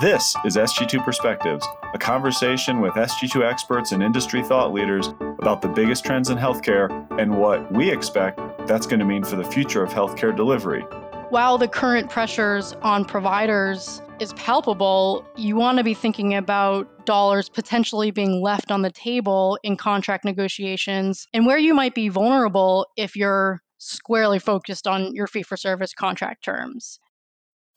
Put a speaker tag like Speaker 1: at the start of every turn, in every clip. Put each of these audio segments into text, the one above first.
Speaker 1: This is SG2 Perspectives, a conversation with SG2 experts and industry thought leaders about the biggest trends in healthcare and what we expect that's going to mean for the future of healthcare delivery.
Speaker 2: While the current pressures on providers is palpable, you want to be thinking about dollars potentially being left on the table in contract negotiations and where you might be vulnerable if you're squarely focused on your fee for service contract terms.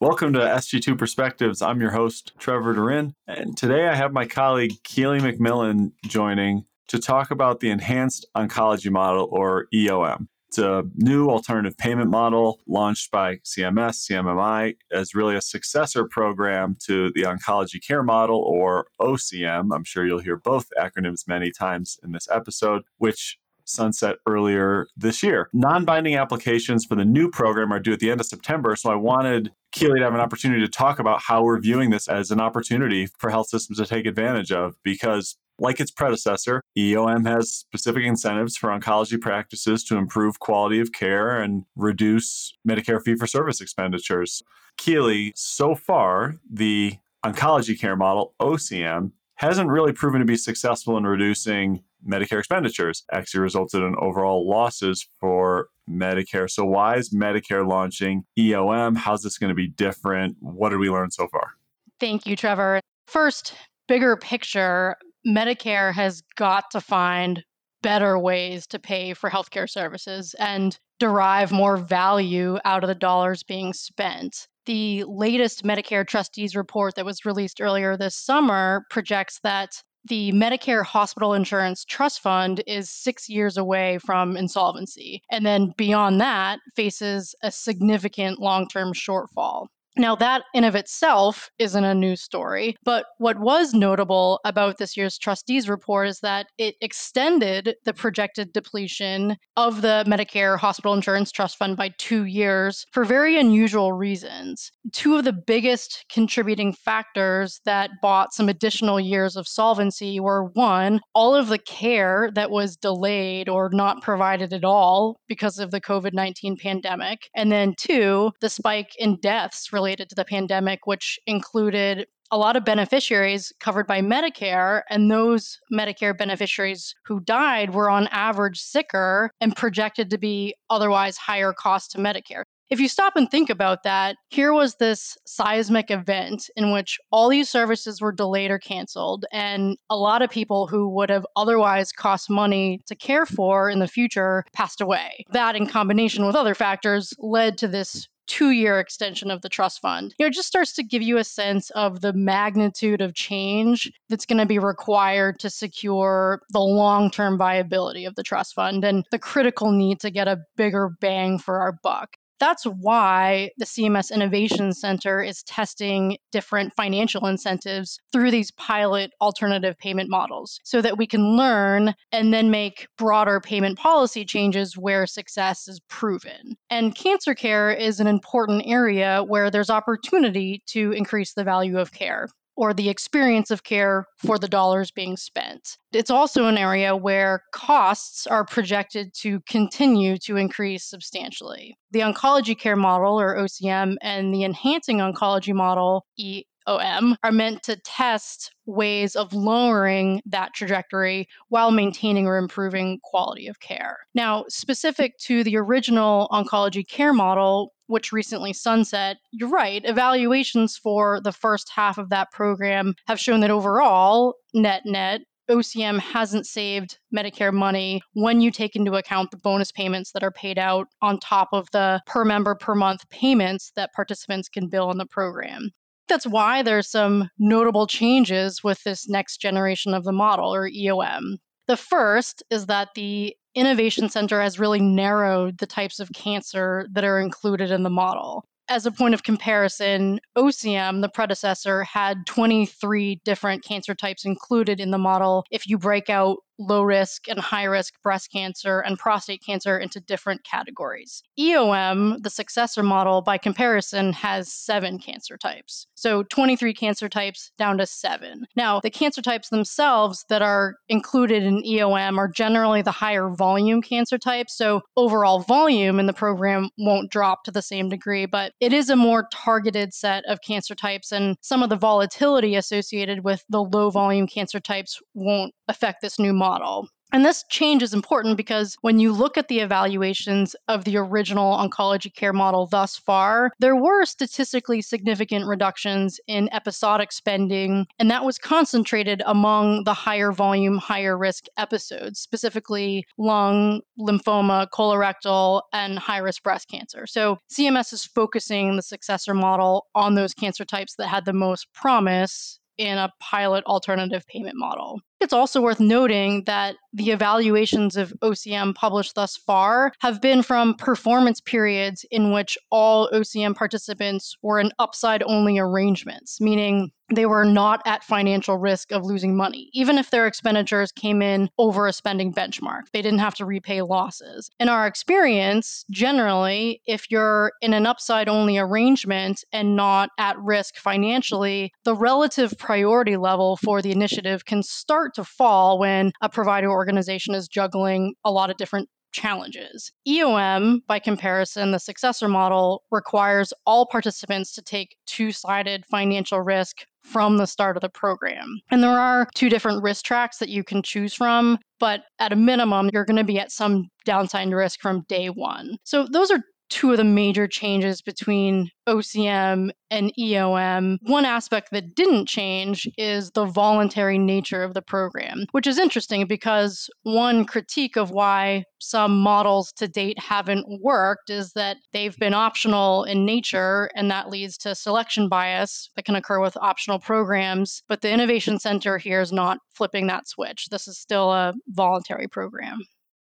Speaker 1: Welcome to SG2 Perspectives. I'm your host, Trevor Durin, and today I have my colleague Keely McMillan joining to talk about the Enhanced Oncology Model, or EOM. It's a new alternative payment model launched by CMS, CMMI, as really a successor program to the Oncology Care Model, or OCM. I'm sure you'll hear both acronyms many times in this episode, which sunset earlier this year. Non binding applications for the new program are due at the end of September. So I wanted Keely to have an opportunity to talk about how we're viewing this as an opportunity for health systems to take advantage of because like its predecessor, EOM has specific incentives for oncology practices to improve quality of care and reduce Medicare fee for service expenditures. Keely, so far, the oncology care model, OCM, hasn't really proven to be successful in reducing Medicare expenditures actually resulted in overall losses for Medicare. So, why is Medicare launching EOM? How's this going to be different? What did we learn so far?
Speaker 2: Thank you, Trevor. First, bigger picture Medicare has got to find better ways to pay for healthcare services and derive more value out of the dollars being spent. The latest Medicare trustees report that was released earlier this summer projects that the Medicare Hospital Insurance Trust Fund is six years away from insolvency. And then beyond that, faces a significant long term shortfall. Now, that in of itself isn't a news story, but what was notable about this year's trustees report is that it extended the projected depletion of the Medicare Hospital Insurance Trust Fund by two years for very unusual reasons. Two of the biggest contributing factors that bought some additional years of solvency were one, all of the care that was delayed or not provided at all because of the COVID 19 pandemic, and then two, the spike in deaths related to the pandemic, which included a lot of beneficiaries covered by Medicare, and those Medicare beneficiaries who died were on average sicker and projected to be otherwise higher cost to Medicare. If you stop and think about that, here was this seismic event in which all these services were delayed or canceled, and a lot of people who would have otherwise cost money to care for in the future passed away. That, in combination with other factors, led to this two year extension of the trust fund. You know, it just starts to give you a sense of the magnitude of change that's going to be required to secure the long term viability of the trust fund and the critical need to get a bigger bang for our buck. That's why the CMS Innovation Center is testing different financial incentives through these pilot alternative payment models so that we can learn and then make broader payment policy changes where success is proven. And cancer care is an important area where there's opportunity to increase the value of care or the experience of care for the dollars being spent. It's also an area where costs are projected to continue to increase substantially. The oncology care model, or OCM, and the enhancing oncology model, EOM, are meant to test ways of lowering that trajectory while maintaining or improving quality of care. Now, specific to the original oncology care model, which recently sunset, you're right, evaluations for the first half of that program have shown that overall, net net, OCM hasn't saved Medicare money when you take into account the bonus payments that are paid out on top of the per member per month payments that participants can bill in the program. That's why there's some notable changes with this next generation of the model or EOM. The first is that the Innovation Center has really narrowed the types of cancer that are included in the model. As a point of comparison, OCM, the predecessor, had 23 different cancer types included in the model if you break out low risk and high risk breast cancer and prostate cancer into different categories. EOM, the successor model, by comparison, has seven cancer types. So 23 cancer types down to seven. Now, the cancer types themselves that are included in EOM are generally the higher volume cancer types. So overall volume in the program won't drop to the same degree, but it is a more targeted set of cancer types, and some of the volatility associated with the low volume cancer types won't affect this new model. And this change is important because when you look at the evaluations of the original oncology care model thus far, there were statistically significant reductions in episodic spending, and that was concentrated among the higher volume, higher risk episodes, specifically lung, lymphoma, colorectal, and high risk breast cancer. So CMS is focusing the successor model on those cancer types that had the most promise in a pilot alternative payment model. It's also worth noting that the evaluations of OCM published thus far have been from performance periods in which all OCM participants were in upside only arrangements, meaning they were not at financial risk of losing money, even if their expenditures came in over a spending benchmark. They didn't have to repay losses. In our experience, generally, if you're in an upside only arrangement and not at risk financially, the relative priority level for the initiative can start to fall when a provider organization is juggling a lot of different challenges. EOM, by comparison, the successor model requires all participants to take two sided financial risk from the start of the program. And there are two different risk tracks that you can choose from, but at a minimum, you're going to be at some downside risk from day one. So those are two of the major changes between OCM and EOM. One aspect that didn't change is the voluntary nature of the program, which is interesting because one critique of why some models to date haven't worked is that they've been optional in nature, and that leads to selection bias that can occur with optional programs. But the Innovation Center here is not flipping that switch. This is still a voluntary program.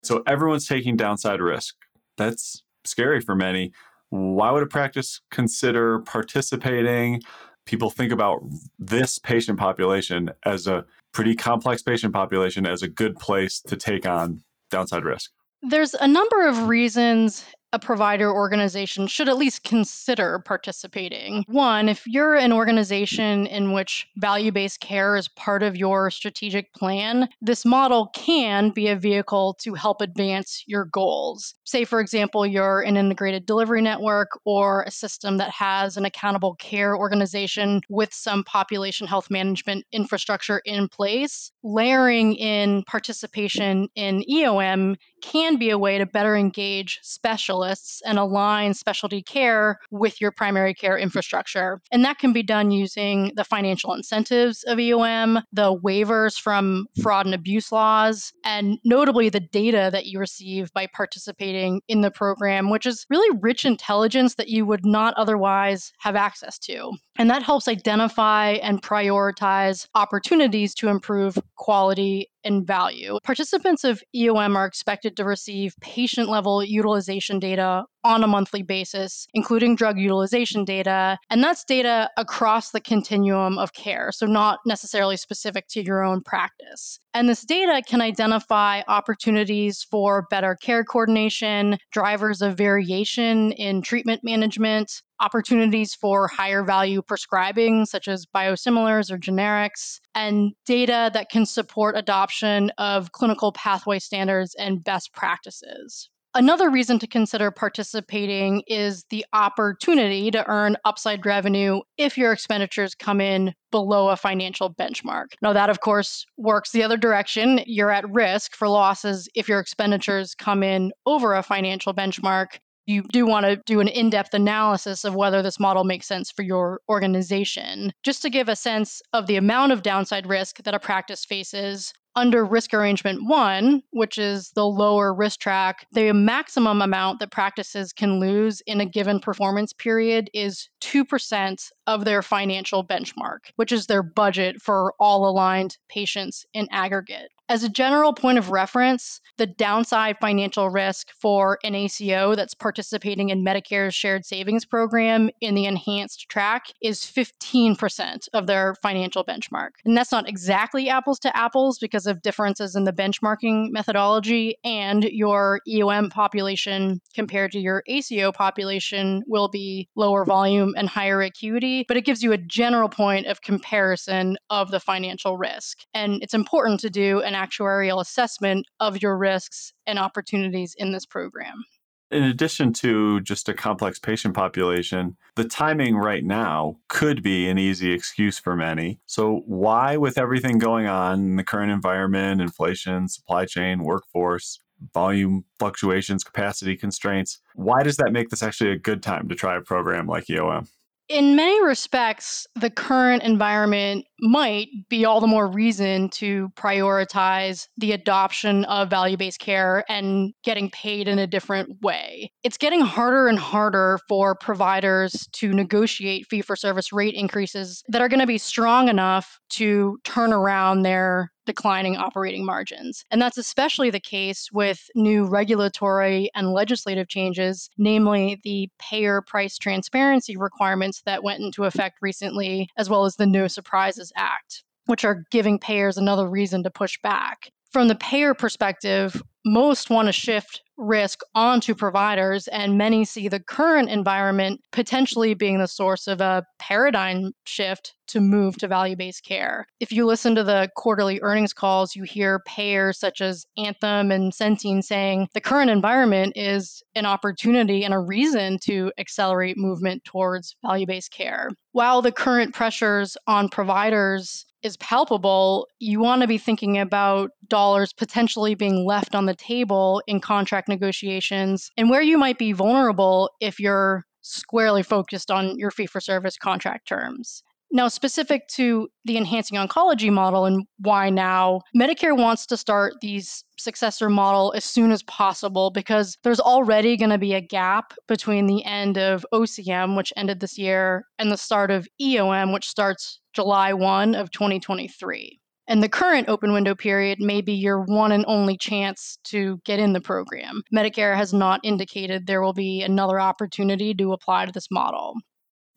Speaker 1: So everyone's taking downside risk. That's scary for many. Why would a practice consider participating? People think about this patient population as a pretty complex patient population as a good place to take on downside risk.
Speaker 2: There's a number of reasons a provider organization should at least consider participating. One, if you're an organization in which value based care is part of your strategic plan, this model can be a vehicle to help advance your goals. Say, for example, you're an integrated delivery network or a system that has an accountable care organization with some population health management infrastructure in place. Layering in participation in EOM can be a way to better engage specialists and align specialty care with your primary care infrastructure. And that can be done using the financial incentives of EOM, the waivers from fraud and abuse laws, and notably the data that you receive by participating in the program, which is really rich intelligence that you would not otherwise have access to. And that helps identify and prioritize opportunities to improve quality and value. Participants of EOM are expected to receive patient level utilization data on a monthly basis, including drug utilization data. And that's data across the continuum of care, so not necessarily specific to your own practice. And this data can identify opportunities for better care coordination, drivers of variation in treatment management, opportunities for higher value prescribing, such as biosimilars or generics, and data that can support adoption of clinical pathway standards and best practices. Another reason to consider participating is the opportunity to earn upside revenue if your expenditures come in below a financial benchmark. Now, that of course works the other direction. You're at risk for losses if your expenditures come in over a financial benchmark. You do want to do an in depth analysis of whether this model makes sense for your organization. Just to give a sense of the amount of downside risk that a practice faces, under risk arrangement one, which is the lower risk track, the maximum amount that practices can lose in a given performance period is 2% of their financial benchmark, which is their budget for all aligned patients in aggregate. As a general point of reference, the downside financial risk for an ACO that's participating in Medicare's shared savings program in the enhanced track is 15% of their financial benchmark. And that's not exactly apples to apples because of differences in the benchmarking methodology, and your EOM population compared to your ACO population will be lower volume and higher acuity, but it gives you a general point of comparison of the financial risk. And it's important to do an actuarial assessment of your risks and opportunities in this program.
Speaker 1: In addition to just a complex patient population, the timing right now could be an easy excuse for many. So, why, with everything going on in the current environment, inflation, supply chain, workforce, volume fluctuations, capacity constraints, why does that make this actually a good time to try a program like EOM?
Speaker 2: In many respects, the current environment might be all the more reason to prioritize the adoption of value based care and getting paid in a different way. It's getting harder and harder for providers to negotiate fee for service rate increases that are going to be strong enough to turn around their declining operating margins. And that's especially the case with new regulatory and legislative changes, namely the payer price transparency requirements that went into effect recently, as well as the No Surprises Act, which are giving payers another reason to push back. From the payer perspective, most want to shift risk onto providers, and many see the current environment potentially being the source of a paradigm shift to move to value based care. If you listen to the quarterly earnings calls, you hear payers such as Anthem and Centene saying the current environment is an opportunity and a reason to accelerate movement towards value based care. While the current pressures on providers is palpable, you want to be thinking about dollars potentially being left on the table in contract negotiations and where you might be vulnerable if you're squarely focused on your fee for service contract terms. Now, specific to the enhancing oncology model and why now, Medicare wants to start these successor model as soon as possible because there's already going to be a gap between the end of OCM, which ended this year, and the start of EOM, which starts July 1 of 2023. And the current open window period may be your one and only chance to get in the program. Medicare has not indicated there will be another opportunity to apply to this model.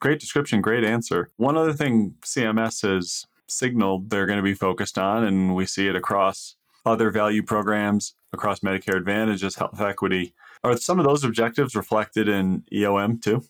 Speaker 1: Great description, great answer. One other thing CMS has signaled they're going to be focused on, and we see it across other value programs, across Medicare Advantage, is health equity. Are some of those objectives reflected in EOM too?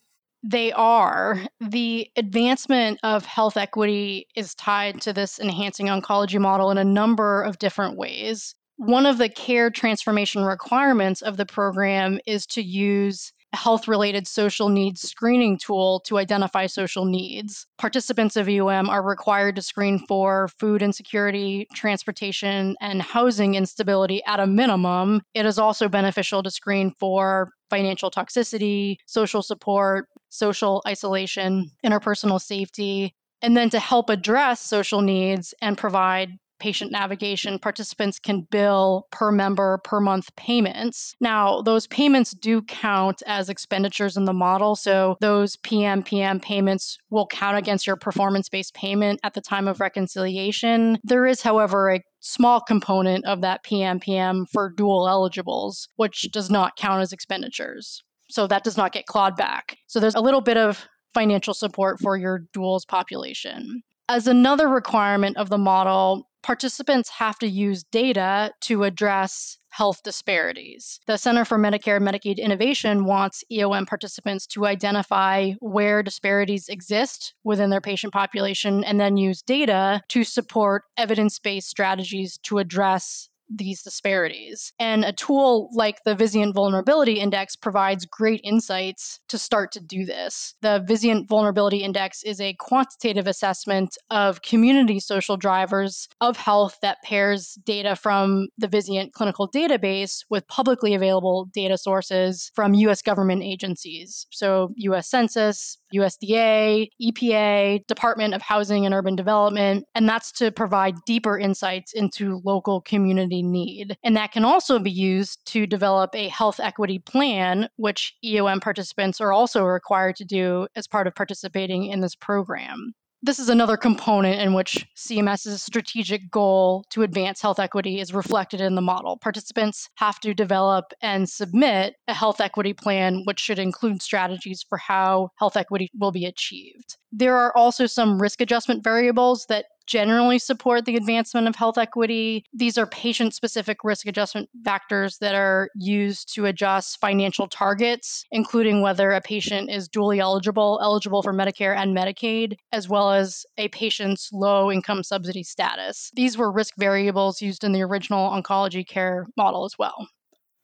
Speaker 2: They are. The advancement of health equity is tied to this enhancing oncology model in a number of different ways. One of the care transformation requirements of the program is to use health related social needs screening tool to identify social needs. Participants of UM are required to screen for food insecurity, transportation, and housing instability at a minimum. It is also beneficial to screen for financial toxicity, social support, social isolation, interpersonal safety, and then to help address social needs and provide patient navigation, participants can bill per member per month payments. Now, those payments do count as expenditures in the model. So those PMPM payments will count against your performance based payment at the time of reconciliation. There is, however, a small component of that PMPM for dual eligibles, which does not count as expenditures. So that does not get clawed back. So there's a little bit of financial support for your duals population. As another requirement of the model, participants have to use data to address health disparities. The Center for Medicare and Medicaid Innovation wants EOM participants to identify where disparities exist within their patient population and then use data to support evidence based strategies to address these disparities. And a tool like the Vizient Vulnerability Index provides great insights to start to do this. The Vizient Vulnerability Index is a quantitative assessment of community social drivers of health that pairs data from the Vizient clinical database with publicly available data sources from US government agencies. So, US Census, USDA, EPA, Department of Housing and Urban Development, and that's to provide deeper insights into local community need. And that can also be used to develop a health equity plan, which EOM participants are also required to do as part of participating in this program. This is another component in which CMS's strategic goal to advance health equity is reflected in the model. Participants have to develop and submit a health equity plan, which should include strategies for how health equity will be achieved. There are also some risk adjustment variables that generally support the advancement of health equity. These are patient specific risk adjustment factors that are used to adjust financial targets, including whether a patient is dually eligible, eligible for Medicare and Medicaid, as well as a patient's low income subsidy status. These were risk variables used in the original oncology care model as well.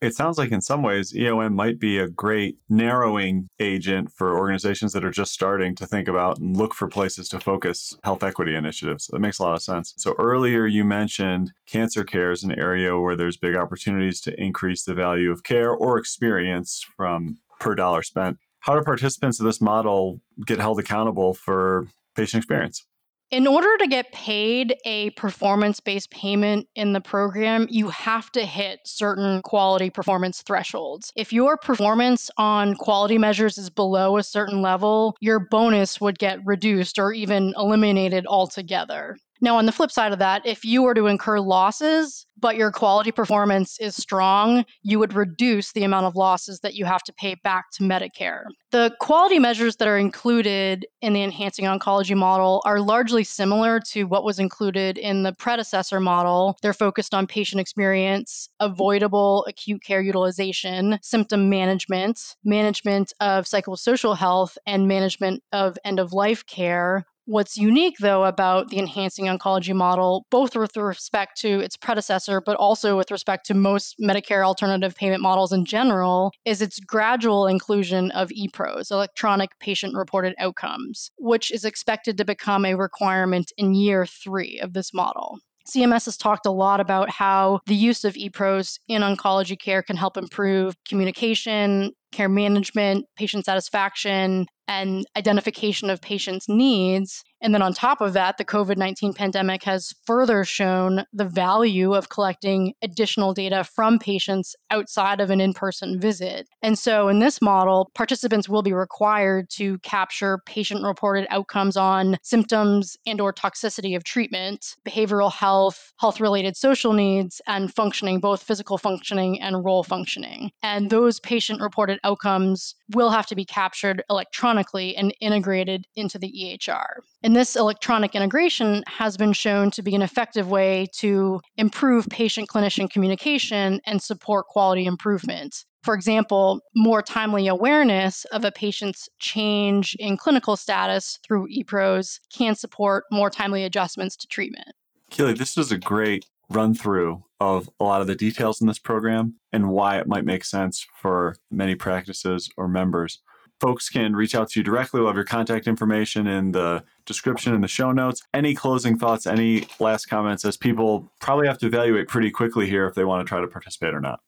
Speaker 1: It sounds like in some ways EOM might be a great narrowing agent for organizations that are just starting to think about and look for places to focus health equity initiatives. That makes a lot of sense. So earlier you mentioned cancer care is an area where there's big opportunities to increase the value of care or experience from per dollar spent. How do participants of this model get held accountable for patient experience?
Speaker 2: In order to get paid a performance based payment in the program, you have to hit certain quality performance thresholds. If your performance on quality measures is below a certain level, your bonus would get reduced or even eliminated altogether. Now, on the flip side of that, if you were to incur losses, but your quality performance is strong, you would reduce the amount of losses that you have to pay back to Medicare. The quality measures that are included in the enhancing oncology model are largely similar to what was included in the predecessor model. They're focused on patient experience, avoidable acute care utilization, symptom management, management of psychosocial health, and management of end of life care, What's unique, though, about the enhancing oncology model, both with respect to its predecessor, but also with respect to most Medicare alternative payment models in general, is its gradual inclusion of EPROs, electronic patient reported outcomes, which is expected to become a requirement in year three of this model. CMS has talked a lot about how the use of EPROs in oncology care can help improve communication, care management, patient satisfaction, and identification of patients' needs. And then on top of that, the COVID 19 pandemic has further shown the value of collecting additional data from patients outside of an in person visit. And so in this model, participants will be required to capture patient reported outcomes on symptoms and or toxicity of treatment, behavioral health, health related social needs, and functioning, both physical functioning and role functioning. And those patient reported outcomes will have to be captured electronically and integrated into the EHR. And this electronic integration has been shown to be an effective way to improve patient clinician communication and support quality improvement. For example, more timely awareness of a patient's change in clinical status through EPROS can support more timely adjustments to treatment.
Speaker 1: Keely, this is a great run through of a lot of the details in this program and why it might make sense for many practices or members. Folks can reach out to you directly. We'll have your contact information in the description in the show notes. Any closing thoughts, any last comments as people probably have to evaluate pretty quickly here if they want to try to participate or not?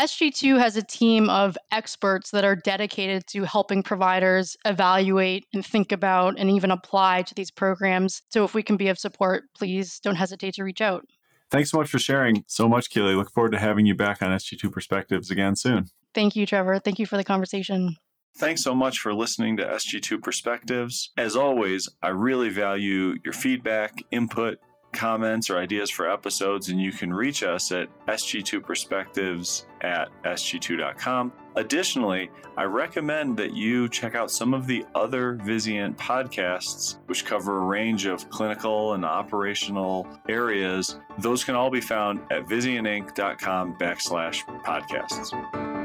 Speaker 2: SG2 has a team of experts that are dedicated to helping providers evaluate and think about and even apply to these programs. So if we can be of support, please don't hesitate to reach out.
Speaker 1: Thanks so much for sharing so much, Keely. Look forward to having you back on SG2 Perspectives again soon.
Speaker 2: Thank you, Trevor. Thank you for the conversation.
Speaker 1: Thanks so much for listening to SG2 Perspectives. As always, I really value your feedback, input, comments, or ideas for episodes, and you can reach us at sg2perspectives at sg2.com. Additionally, I recommend that you check out some of the other Vizient podcasts, which cover a range of clinical and operational areas. Those can all be found at vizientinc.com backslash podcasts.